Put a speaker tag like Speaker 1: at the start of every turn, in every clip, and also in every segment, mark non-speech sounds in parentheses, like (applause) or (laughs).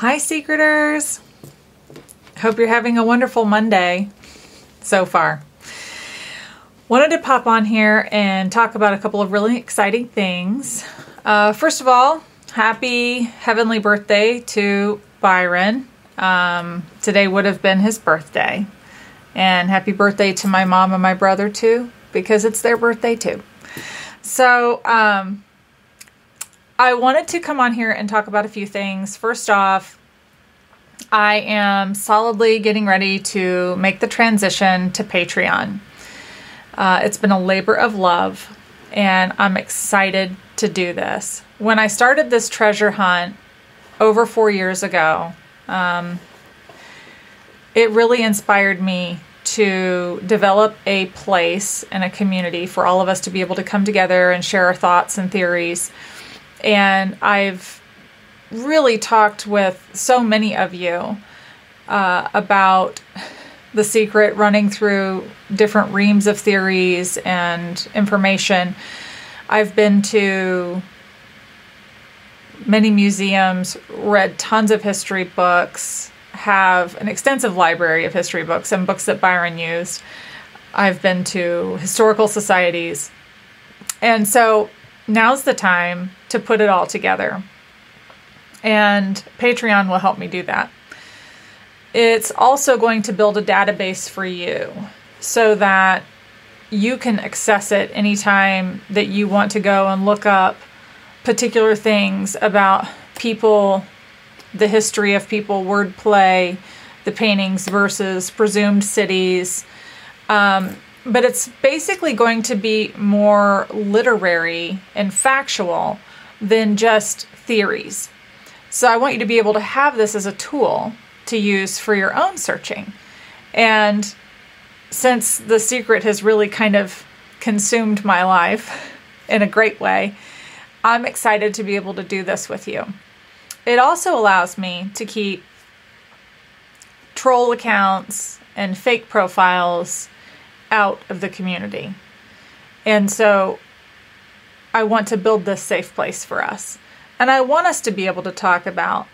Speaker 1: Hi, Secreters. Hope you're having a wonderful Monday so far. Wanted to pop on here and talk about a couple of really exciting things. Uh, first of all, happy heavenly birthday to Byron. Um, today would have been his birthday. And happy birthday to my mom and my brother, too, because it's their birthday, too. So, um, I wanted to come on here and talk about a few things. First off, I am solidly getting ready to make the transition to Patreon. Uh, it's been a labor of love, and I'm excited to do this. When I started this treasure hunt over four years ago, um, it really inspired me to develop a place and a community for all of us to be able to come together and share our thoughts and theories and I've really talked with so many of you uh, about the secret running through different reams of theories and information. I've been to many museums, read tons of history books, have an extensive library of history books and books that Byron used. I've been to historical societies. And so now's the time to put it all together. And Patreon will help me do that. It's also going to build a database for you so that you can access it anytime that you want to go and look up particular things about people, the history of people, wordplay, the paintings versus presumed cities. Um, but it's basically going to be more literary and factual than just theories. So I want you to be able to have this as a tool to use for your own searching. And since The Secret has really kind of consumed my life (laughs) in a great way, I'm excited to be able to do this with you. It also allows me to keep troll accounts and fake profiles out of the community. And so I want to build this safe place for us. And I want us to be able to talk about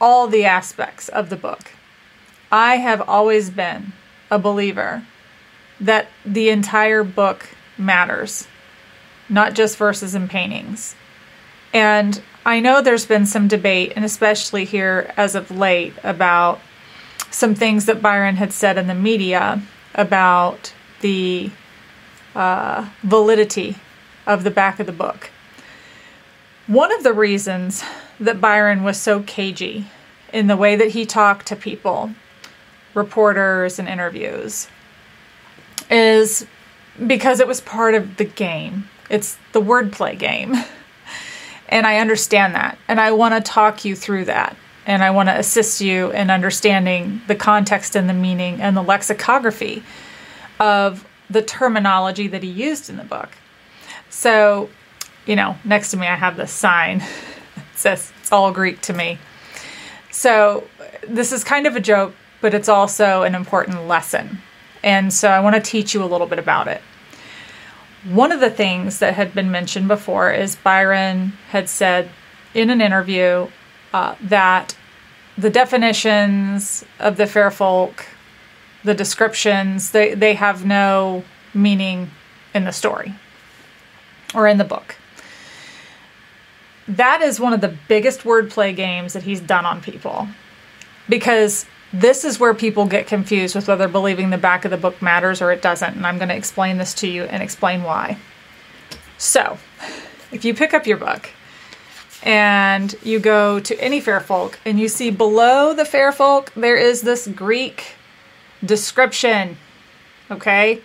Speaker 1: all the aspects of the book. I have always been a believer that the entire book matters, not just verses and paintings. And I know there's been some debate, and especially here as of late, about some things that Byron had said in the media about the uh, validity of the back of the book. One of the reasons that Byron was so cagey in the way that he talked to people, reporters, and interviews, is because it was part of the game. It's the wordplay game. (laughs) And I understand that. And I want to talk you through that. And I want to assist you in understanding the context and the meaning and the lexicography of the terminology that he used in the book. So, you know, next to me I have this sign. (laughs) it says it's all Greek to me. So, this is kind of a joke, but it's also an important lesson. And so I want to teach you a little bit about it. One of the things that had been mentioned before is Byron had said in an interview uh, that the definitions of the fair folk the descriptions they, they have no meaning in the story or in the book. That is one of the biggest wordplay games that he's done on people because this is where people get confused with whether believing the back of the book matters or it doesn't. And i'm going to explain this to you and explain why. So if you pick up your book and you go to any fair folk and you see below the fair folk there is this greek description. Okay?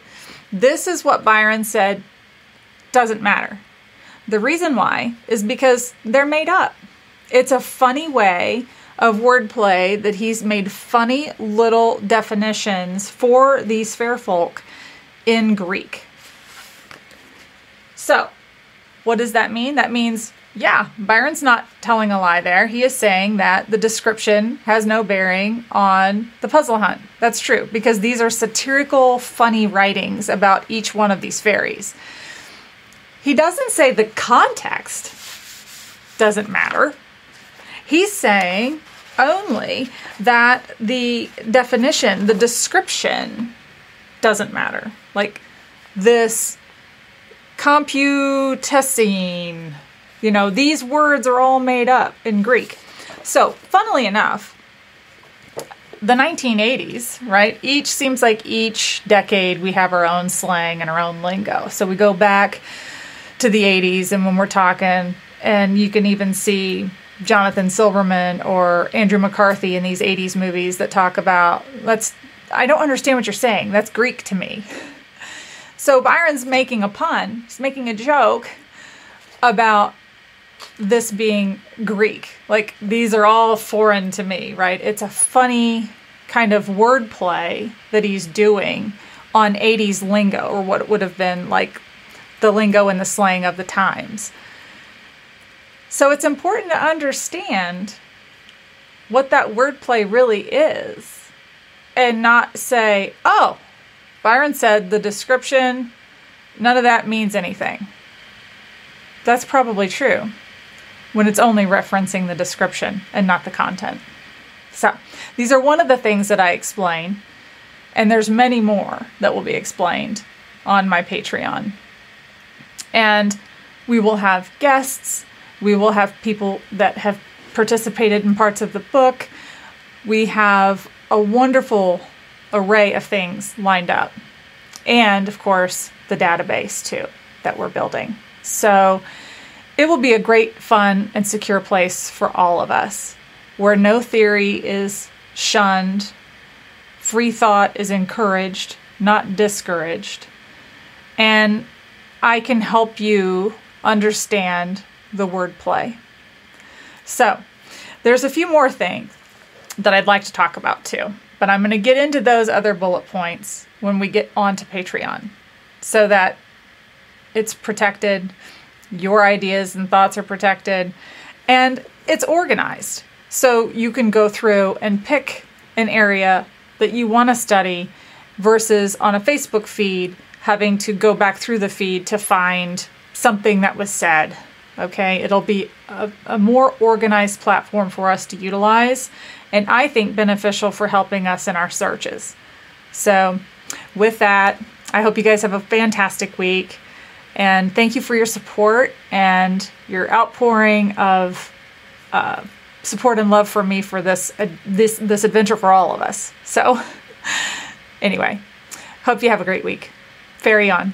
Speaker 1: This is what Byron said doesn't matter. The reason why is because they're made up. It's a funny way of wordplay that he's made funny little definitions for these fair folk in Greek. So, what does that mean? That means yeah, Byron's not telling a lie there. He is saying that the description has no bearing on the puzzle hunt. That's true, because these are satirical, funny writings about each one of these fairies. He doesn't say the context doesn't matter. He's saying only that the definition, the description doesn't matter. Like this computessine, you know, these words are all made up in Greek. So, funnily enough, the 1980s, right? Each seems like each decade we have our own slang and our own lingo. So we go back to the 80s and when we're talking, and you can even see Jonathan Silverman or Andrew McCarthy in these 80s movies that talk about, let's, I don't understand what you're saying. That's Greek to me. So Byron's making a pun, he's making a joke about this being Greek. Like these are all foreign to me, right? It's a funny kind of wordplay that he's doing on 80s lingo or what would have been like the lingo and the slang of the times. So it's important to understand what that wordplay really is and not say, oh, Byron said the description, none of that means anything. That's probably true when it's only referencing the description and not the content. So, these are one of the things that I explain, and there's many more that will be explained on my Patreon. And we will have guests, we will have people that have participated in parts of the book. We have a wonderful array of things lined up. And of course, the database too that we're building. So, it will be a great, fun, and secure place for all of us, where no theory is shunned, free thought is encouraged, not discouraged, and I can help you understand the wordplay. So, there's a few more things that I'd like to talk about too, but I'm going to get into those other bullet points when we get onto Patreon so that it's protected your ideas and thoughts are protected, and it's organized. So you can go through and pick an area that you want to study versus on a Facebook feed having to go back through the feed to find something that was said. Okay, it'll be a, a, more organized platform for us to utilize, and I think beneficial for helping us in our searches. So, with that, I hope you guys have a fantastic week. And thank you for your support and your outpouring of uh, support and love for me for this uh, this this adventure for all of us. So, (laughs) anyway, hope you have a great week. Ferry on.